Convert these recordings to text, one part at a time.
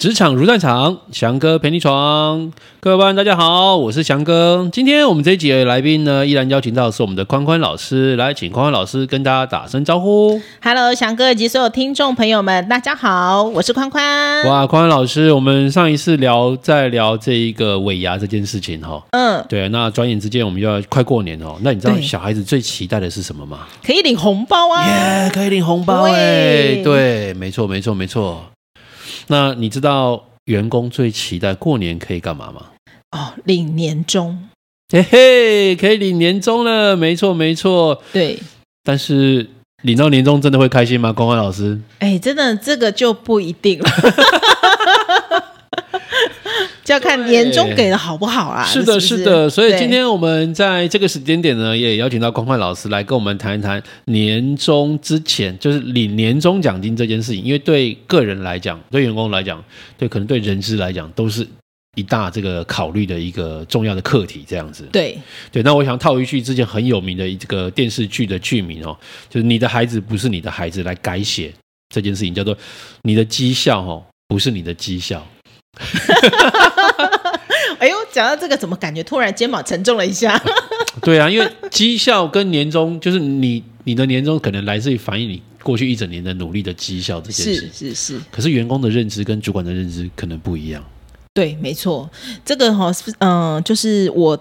职场如战场，翔哥陪你闯。各位伙伴，大家好，我是翔哥。今天我们这一集的来宾呢，依然邀请到的是我们的宽宽老师，来请宽宽老师跟大家打声招呼。Hello，翔哥以及所有听众朋友们，大家好，我是宽宽。哇，宽宽老师，我们上一次聊在聊这一个尾牙这件事情哈。嗯，对，那转眼之间我们就要快过年哦。那你知道小孩子最期待的是什么吗？可以领红包啊！耶，yeah, 可以领红包哎，对，没错，没错，没错。那你知道员工最期待过年可以干嘛吗？哦，领年终，嘿嘿，可以领年终了，没错没错。对，但是领到年终真的会开心吗？公安老师？哎，真的这个就不一定了。就要看年终给的好不好啊！是的，是，的。所以今天我们在这个时间点呢，也邀请到宽宽老师来跟我们谈一谈年终之前，就是领年终奖金这件事情。因为对个人来讲，对员工来讲，对可能对人资来讲，都是一大这个考虑的一个重要的课题。这样子，对对。那我想套一句之前很有名的一个电视剧的剧名哦，就是“你的孩子不是你的孩子”，来改写这件事情，叫做“你的绩效哦，不是你的绩效”。哎呦，讲到这个，怎么感觉突然肩膀沉重了一下？对啊，因为绩效跟年终，就是你你的年终可能来自于反映你过去一整年的努力的绩效这件事。是是是。可是员工的认知跟主管的认知可能不一样。对，没错，这个哈、哦，嗯、呃，就是我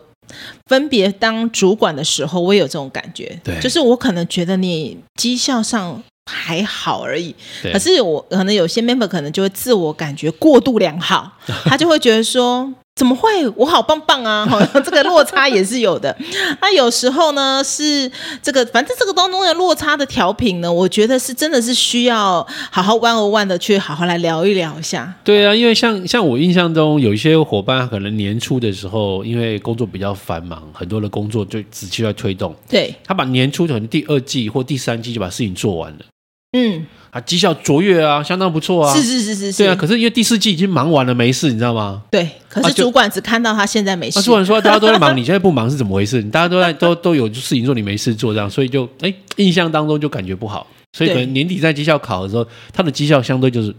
分别当主管的时候，我也有这种感觉。对，就是我可能觉得你绩效上。还好而已，可是我可能有些 member 可能就会自我感觉过度良好，他就会觉得说，怎么会我好棒棒啊？好像这个落差也是有的。那有时候呢，是这个反正这个当中的落差的调频呢，我觉得是真的是需要好好 one on one 的去好好来聊一聊一下。对啊，因为像像我印象中有一些伙伴，可能年初的时候，因为工作比较繁忙，很多的工作就只需要推动，对，他把年初可能第二季或第三季就把事情做完了。嗯，啊，绩效卓越啊，相当不错啊。是是是是是。对啊，可是因为第四季已经忙完了，没事，你知道吗？对，可是主管只看到他现在没事。啊，主管说大家都在忙，你现在不忙是怎么回事？你大家都在 都都有事情做，你没事做这样，所以就哎，印象当中就感觉不好，所以可能年底在绩效考的时候，他的绩效相对就是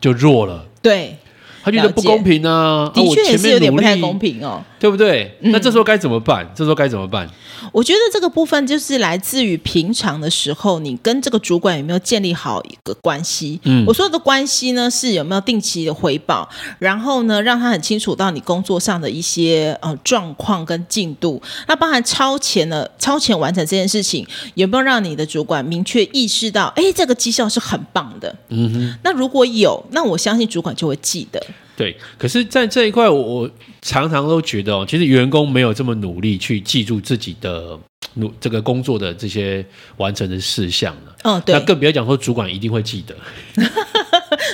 就弱了。对。他觉得不公平啊！的确也是有点不太公平哦，对不对？那这时候该怎么办？嗯、这时候该怎么办？我觉得这个部分就是来自于平常的时候，你跟这个主管有没有建立好一个关系？嗯，我说的关系呢，是有没有定期的回报，然后呢，让他很清楚到你工作上的一些呃状况跟进度。那包含超前的超前完成这件事情，有没有让你的主管明确意识到，哎，这个绩效是很棒的？嗯哼。那如果有，那我相信主管就会记得。对，可是，在这一块，我我常常都觉得哦，其实员工没有这么努力去记住自己的努这个工作的这些完成的事项了。哦，对。那更不要讲说主管一定会记得。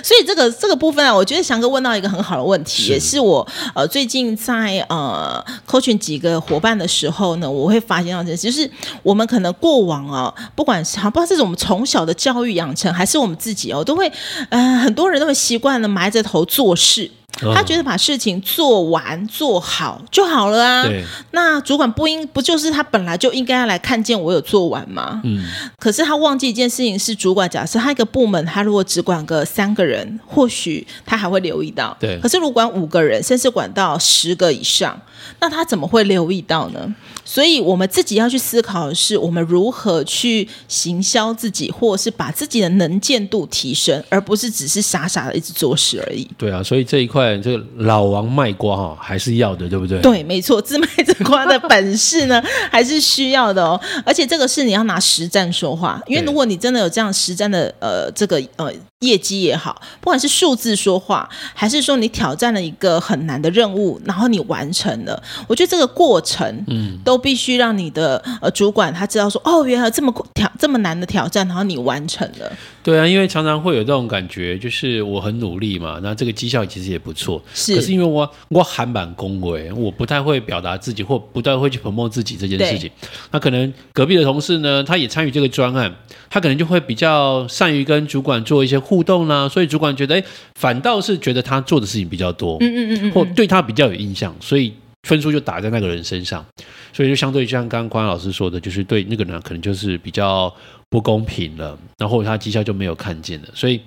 所以这个这个部分啊，我觉得翔哥问到一个很好的问题，是也是我呃最近在呃 coaching 几个伙伴的时候呢，我会发现到这些，就是我们可能过往啊，不管是不知道这是我们从小的教育养成，还是我们自己哦，都会呃很多人都会习惯的埋着头做事。他觉得把事情做完做好就好了啊。那主管不应不就是他本来就应该要来看见我有做完吗？嗯。可是他忘记一件事情是，主管假设他一个部门，他如果只管个三个人，或许他还会留意到。对。可是如果管五个人，甚至管到十个以上，那他怎么会留意到呢？所以我们自己要去思考的是，我们如何去行销自己，或者是把自己的能见度提升，而不是只是傻傻的一直做事而已。对啊，所以这一块这个老王卖瓜哈还是要的，对不对？对，没错，自卖自夸的本事呢还是需要的哦。而且这个是你要拿实战说话，因为如果你真的有这样实战的呃这个呃。业绩也好，不管是数字说话，还是说你挑战了一个很难的任务，然后你完成了，我觉得这个过程，嗯，都必须让你的呃主管他知道说，哦，原来这么挑这么难的挑战，然后你完成了。对啊，因为常常会有这种感觉，就是我很努力嘛，那这个绩效其实也不错，是。可是因为我我还蛮恭维，我不太会表达自己，或不太会去 promote 自己这件事情。那可能隔壁的同事呢，他也参与这个专案，他可能就会比较善于跟主管做一些互动啦，所以主管觉得，哎，反倒是觉得他做的事情比较多，嗯嗯嗯嗯，或对他比较有印象，所以分数就打在那个人身上，所以就相对像刚刚宽宽老师说的，就是对那个人可能就是比较。不公平了，然后他绩效就没有看见了，所以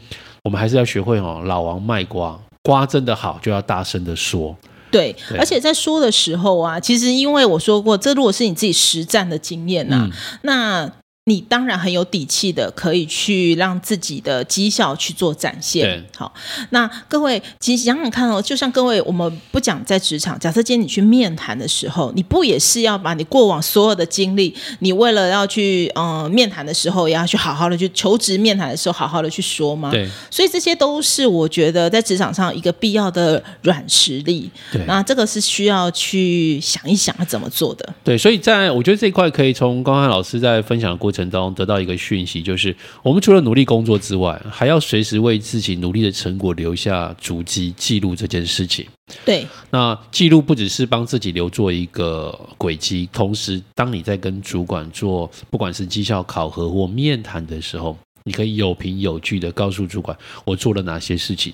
我们还是要学会哦，老王卖瓜，瓜真的好，就要大声的说。对，对，而且在说的时候啊，其实因为我说过，这如果是你自己实战的经验呐、啊，嗯、那。你当然很有底气的，可以去让自己的绩效去做展现。对好，那各位其实想想看哦，就像各位，我们不讲在职场，假设今天你去面谈的时候，你不也是要把你过往所有的经历，你为了要去嗯、呃、面谈的时候，也要去好好的去求职面谈的时候，好好的去说吗？对，所以这些都是我觉得在职场上一个必要的软实力。对，那这个是需要去想一想要怎么做的。对，所以在我觉得这一块可以从刚刚老师在分享的过程。当中得到一个讯息，就是我们除了努力工作之外，还要随时为自己努力的成果留下足迹，记录这件事情。对，那记录不只是帮自己留做一个轨迹，同时，当你在跟主管做不管是绩效考核或面谈的时候，你可以有凭有据的告诉主管我做了哪些事情，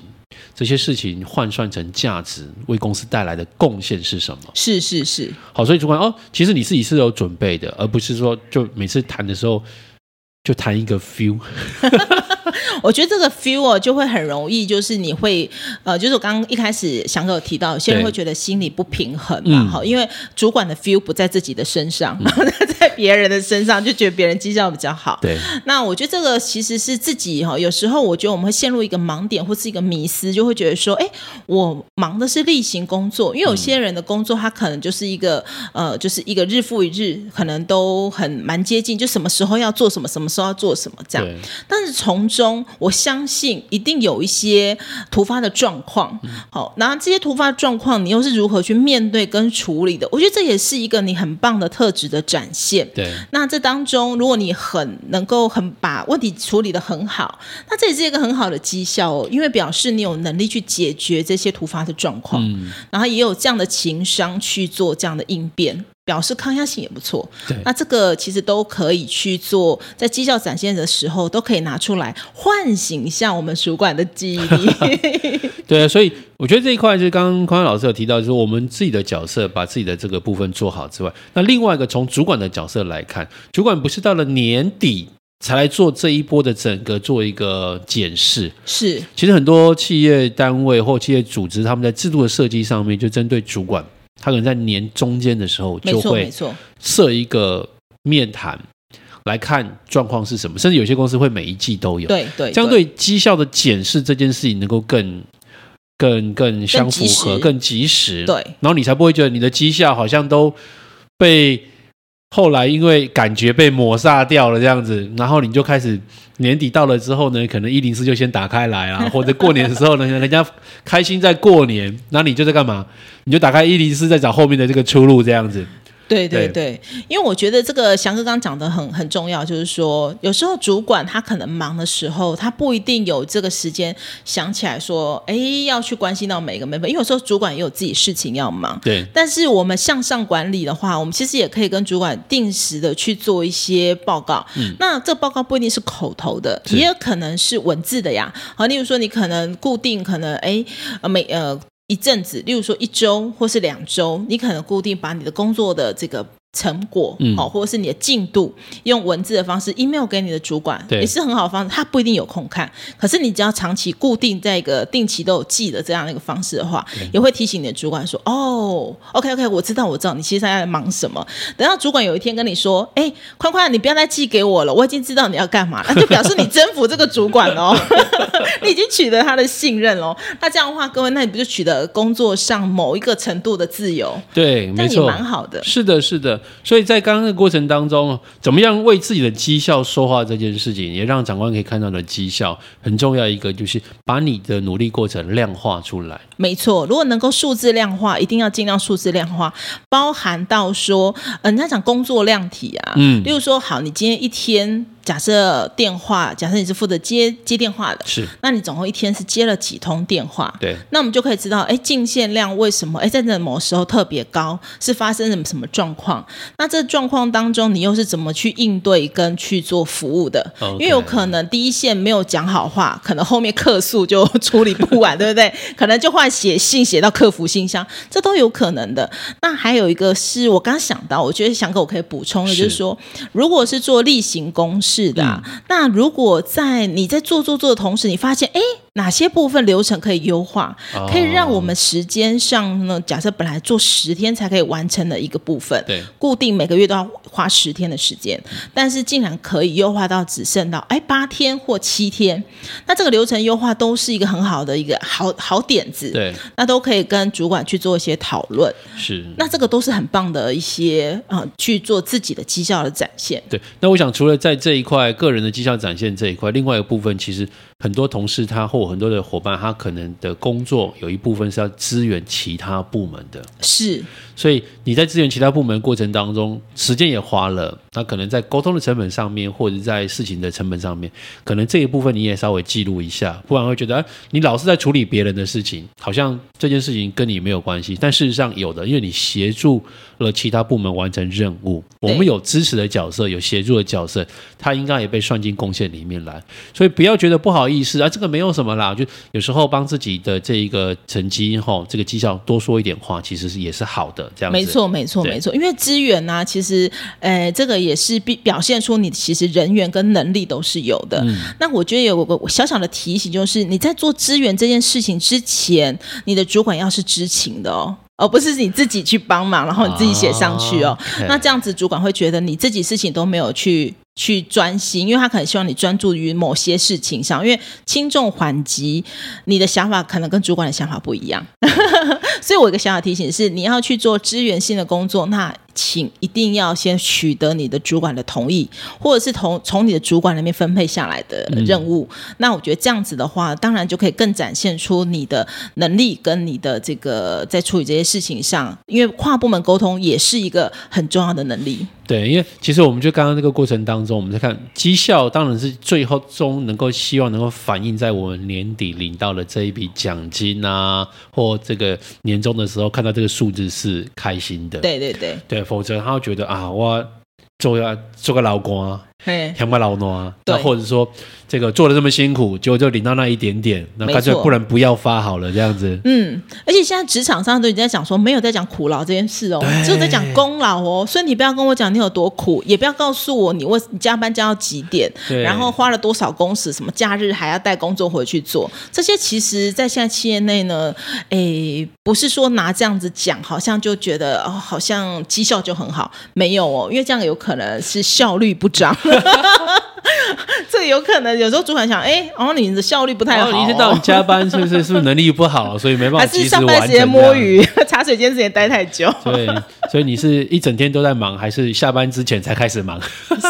这些事情换算成价值，为公司带来的贡献是什么？是是是。好，所以主管哦，其实你自己是有准备的，而不是说就每次谈的时候就谈一个 feel。我觉得这个 feel 哦，就会很容易，就是你会呃，就是我刚刚一开始翔哥有提到，有些人会觉得心里不平衡嘛，好，因为主管的 feel 不在自己的身上，嗯、在别人的身上，就觉得别人绩效比较好。对，那我觉得这个其实是自己哈，有时候我觉得我们会陷入一个盲点或是一个迷思，就会觉得说，哎，我忙的是例行工作，因为有些人的工作他可能就是一个呃，就是一个日复一日，可能都很蛮接近，就什么时候要做什么，什么时候要做什么这样。但是从中，我相信一定有一些突发的状况，好，那这些突发状况你又是如何去面对跟处理的？我觉得这也是一个你很棒的特质的展现。对，那这当中如果你很能够很把问题处理得很好，那这也是一个很好的绩效哦，因为表示你有能力去解决这些突发的状况，嗯，然后也有这样的情商去做这样的应变。表示抗压性也不错，对，那这个其实都可以去做，在绩效展现的时候都可以拿出来唤醒一下我们主管的记忆力。对啊，所以我觉得这一块就是刚刚光汉老师有提到，就是我们自己的角色把自己的这个部分做好之外，那另外一个从主管的角色来看，主管不是到了年底才来做这一波的整个做一个检视，是，其实很多企业单位或企业组织他们在制度的设计上面就针对主管。他可能在年中间的时候就会设一个面谈来看状况是什么，甚至有些公司会每一季都有。对对，这样对绩效的检视这件事情能够更、更、更相符合、更及时。对，然后你才不会觉得你的绩效好像都被后来因为感觉被抹杀掉了这样子，然后你就开始。年底到了之后呢，可能一零四就先打开来啊，或者过年的时候呢，人家开心在过年，那你就在干嘛？你就打开一零四，再找后面的这个出路，这样子。对对对，因为我觉得这个翔哥刚刚讲的很很重要，就是说有时候主管他可能忙的时候，他不一定有这个时间想起来说，哎，要去关心到每个 member，因为有时候主管也有自己事情要忙。对。但是我们向上管理的话，我们其实也可以跟主管定时的去做一些报告。嗯。那这报告不一定是口头的，也有可能是文字的呀。好，例如说你可能固定可能哎呃每呃。一阵子，例如说一周或是两周，你可能固定把你的工作的这个。成果，好，或者是你的进度，用文字的方式 email 给你的主管，也是很好的方式。他不一定有空看，可是你只要长期固定在一个定期都有记的这样的一个方式的话，也会提醒你的主管说：“哦，OK OK，我知道，我知道你其实在忙什么。”等到主管有一天跟你说：“哎，宽宽，你不要再寄给我了，我已经知道你要干嘛。”了就表示你征服这个主管哦，你已经取得他的信任哦。那这样的话，各位，那你不就取得工作上某一个程度的自由？对，没错，也蛮好的。是的，是的。所以在刚刚的过程当中，怎么样为自己的绩效说话这件事情，也让长官可以看到的绩效很重要。一个就是把你的努力过程量化出来。没错，如果能够数字量化，一定要尽量数字量化，包含到说，呃，人家讲工作量体啊，嗯，例如说，好，你今天一天。假设电话，假设你是负责接接电话的，是，那你总共一天是接了几通电话？对，那我们就可以知道，哎，进线量为什么？哎，在什么时候特别高？是发生什么什么状况？那这状况当中，你又是怎么去应对跟去做服务的？Okay. 因为有可能第一线没有讲好话，可能后面客诉就处理不完，对不对？可能就换写信写到客服信箱，这都有可能的。那还有一个是我刚想到，我觉得翔哥我可以补充的，就是说，如果是做例行公事。是的，嗯、那如果在你在做做做的同时，你发现哎，哪些部分流程可以优化，可以让我们时间上呢？假设本来做十天才可以完成的一个部分，对，固定每个月都要花十天的时间，但是竟然可以优化到只剩到哎八天或七天，那这个流程优化都是一个很好的一个好好点子，对，那都可以跟主管去做一些讨论，是，那这个都是很棒的一些啊、呃、去做自己的绩效的展现。对，那我想除了在这一块个人的绩效展现这一块，另外一个部分其实。很多同事他或很多的伙伴，他可能的工作有一部分是要支援其他部门的，是。所以你在支援其他部门过程当中，时间也花了，那可能在沟通的成本上面，或者在事情的成本上面，可能这一部分你也稍微记录一下，不然会觉得，啊，你老是在处理别人的事情，好像这件事情跟你没有关系。但事实上有的，因为你协助了其他部门完成任务，我们有支持的角色，有协助的角色，他应该也被算进贡献里面来。所以不要觉得不好意思啊，这个没有什么啦，就有时候帮自己的这一个成绩哈，这个绩效多说一点话，其实是也是好的。这样没错，没错，没错。因为资源呢、啊，其实，呃，这个也是表表现出你其实人员跟能力都是有的。嗯、那我觉得有个小小的提醒，就是你在做支援这件事情之前，你的主管要是知情的哦，而不是你自己去帮忙，然后你自己写上去哦。啊、那这样子，主管会觉得你自己事情都没有去。去专心，因为他可能希望你专注于某些事情上，因为轻重缓急，你的想法可能跟主管的想法不一样。所以我有一个小小提醒是，你要去做支援性的工作，那。请一定要先取得你的主管的同意，或者是从从你的主管那边分配下来的任务。嗯、那我觉得这样子的话，当然就可以更展现出你的能力跟你的这个在处理这些事情上，因为跨部门沟通也是一个很重要的能力。对，因为其实我们就刚刚这个过程当中，我们在看绩效，当然是最后终能够希望能够反映在我们年底领到的这一笔奖金啊，或这个年终的时候看到这个数字是开心的。对对对对。否则他会觉得啊，我做要做个劳工啊，想把劳弄啊，那或者说。这个做的这么辛苦，结果就领到那一点点，那干脆不然不要发好了，这样子。嗯，而且现在职场上都已经在讲说，没有在讲苦劳这件事哦，只有在讲功劳哦。所以你不要跟我讲你有多苦，也不要告诉我你为你加班加到几点，然后花了多少工时，什么假日还要带工作回去做。这些其实，在现在企业内呢，诶，不是说拿这样子讲，好像就觉得哦，好像绩效就很好，没有哦，因为这样有可能是效率不彰。这有可能，有时候主管想，哎，然后你的效率不太好，哦，你一天到晚加班，是不是？是不是能力不好，所以没办法？还是上班时间摸鱼，茶水间时间待太久？对，所以你是一整天都在忙，还是下班之前才开始忙？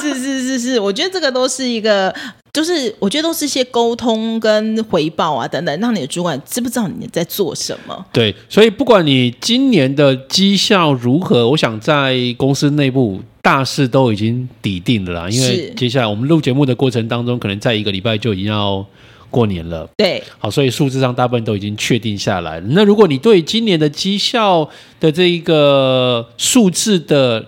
是是是是，我觉得这个都是一个，就是我觉得都是一些沟通跟回报啊等等，让你的主管知不知道你在做什么？对，所以不管你今年的绩效如何，我想在公司内部。大事都已经底定了啦，因为接下来我们录节目的过程当中，可能在一个礼拜就已经要过年了。对，好，所以数字上大部分都已经确定下来了。那如果你对今年的绩效的这一个数字的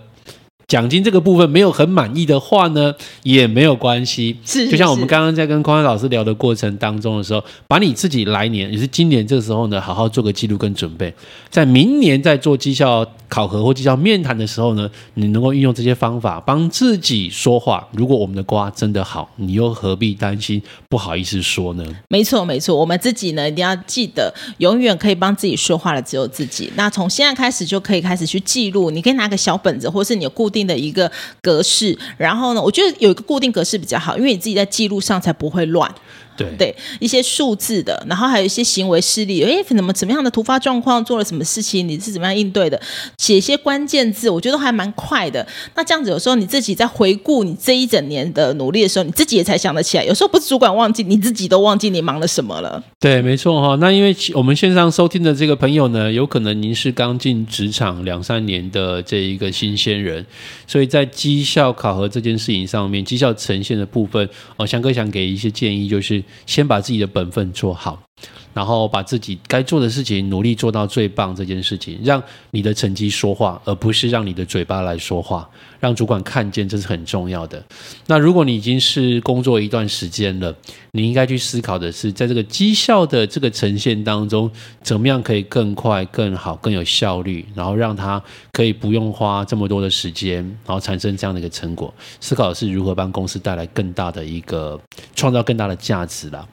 奖金这个部分没有很满意的话呢，也没有关系。是，就像我们刚刚在跟匡安老师聊的过程当中的时候，把你自己来年也是今年这个时候呢，好好做个记录跟准备，在明年在做绩效考核或绩效面谈的时候呢，你能够运用这些方法帮自己说话。如果我们的瓜真的好，你又何必担心不好意思说呢？没错，没错，我们自己呢一定要记得，永远可以帮自己说话的只有自己。那从现在开始就可以开始去记录，你可以拿个小本子，或是你的固定。的一个格式，然后呢，我觉得有一个固定格式比较好，因为你自己在记录上才不会乱。对对，一些数字的，然后还有一些行为事例，哎，怎么怎么样的突发状况，做了什么事情，你是怎么样应对的？写一些关键字，我觉得还蛮快的。那这样子，有时候你自己在回顾你这一整年的努力的时候，你自己也才想得起来。有时候不是主管忘记，你自己都忘记你忙了什么了。对，没错哈。那因为我们线上收听的这个朋友呢，有可能您是刚进职场两三年的这一个新鲜人，所以在绩效考核这件事情上面，绩效呈现的部分，哦，翔哥想给一些建议，就是。先把自己的本分做好，然后把自己该做的事情努力做到最棒。这件事情让你的成绩说话，而不是让你的嘴巴来说话。让主管看见，这是很重要的。那如果你已经是工作一段时间了，你应该去思考的是，在这个绩效的这个呈现当中，怎么样可以更快、更好、更有效率，然后让他可以不用花这么多的时间，然后产生这样的一个成果。思考的是如何帮公司带来更大的一个创造更大的价值啦。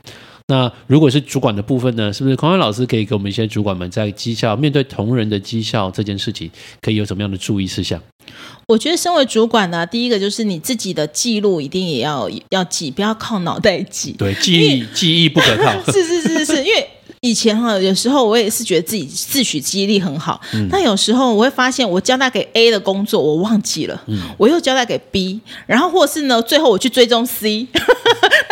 那如果是主管的部分呢，是不是孔安老师可以给我们一些主管们在绩效面对同仁的绩效这件事情，可以有什么样的注意事项？我觉得身为主管呢，第一个就是你自己的记录一定也要要记，不要靠脑袋记。对，记忆记忆不可靠。是是是是，因为。以前哈，有时候我也是觉得自己自诩记忆力很好，嗯、但有时候我会发现，我交代给 A 的工作我忘记了，嗯、我又交代给 B，然后或是呢，最后我去追踪 C，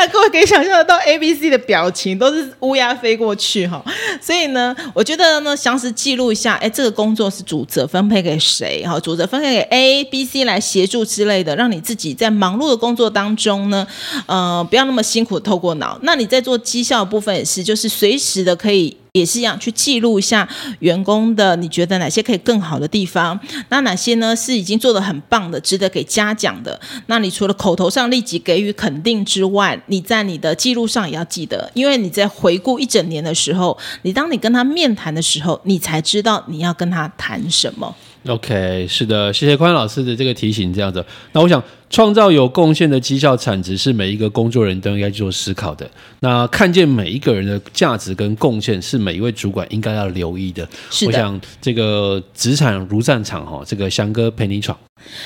那各位可以想象得到 A、B、C 的表情都是乌鸦飞过去哈，所以呢，我觉得呢，详实记录一下，哎，这个工作是主责分配给谁哈，主责分配给 A、B、C 来协助之类的，让你自己在忙碌的工作当中呢，呃，不要那么辛苦透过脑。那你在做绩效部分也是，就是随时的。可以也是一样去记录一下员工的，你觉得哪些可以更好的地方？那哪些呢是已经做得很棒的，值得给嘉奖的？那你除了口头上立即给予肯定之外，你在你的记录上也要记得，因为你在回顾一整年的时候，你当你跟他面谈的时候，你才知道你要跟他谈什么。OK，是的，谢谢宽老师的这个提醒。这样子，那我想创造有贡献的绩效产值是每一个工作人都应该做思考的。那看见每一个人的价值跟贡献是每一位主管应该要留意的。是的，我想这个职场如战场哈，这个翔哥陪你闯。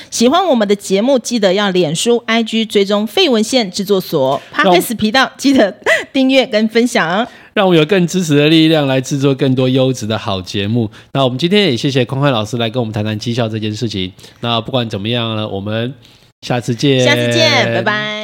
喜欢我们的节目，记得要脸书、IG 追踪废文献制作所 Podcast 频道，记得订阅跟分享。让我有更支持的力量来制作更多优质的好节目。那我们今天也谢谢匡汉老师来跟我们谈谈绩效这件事情。那不管怎么样呢，我们下次见，下次见，拜拜。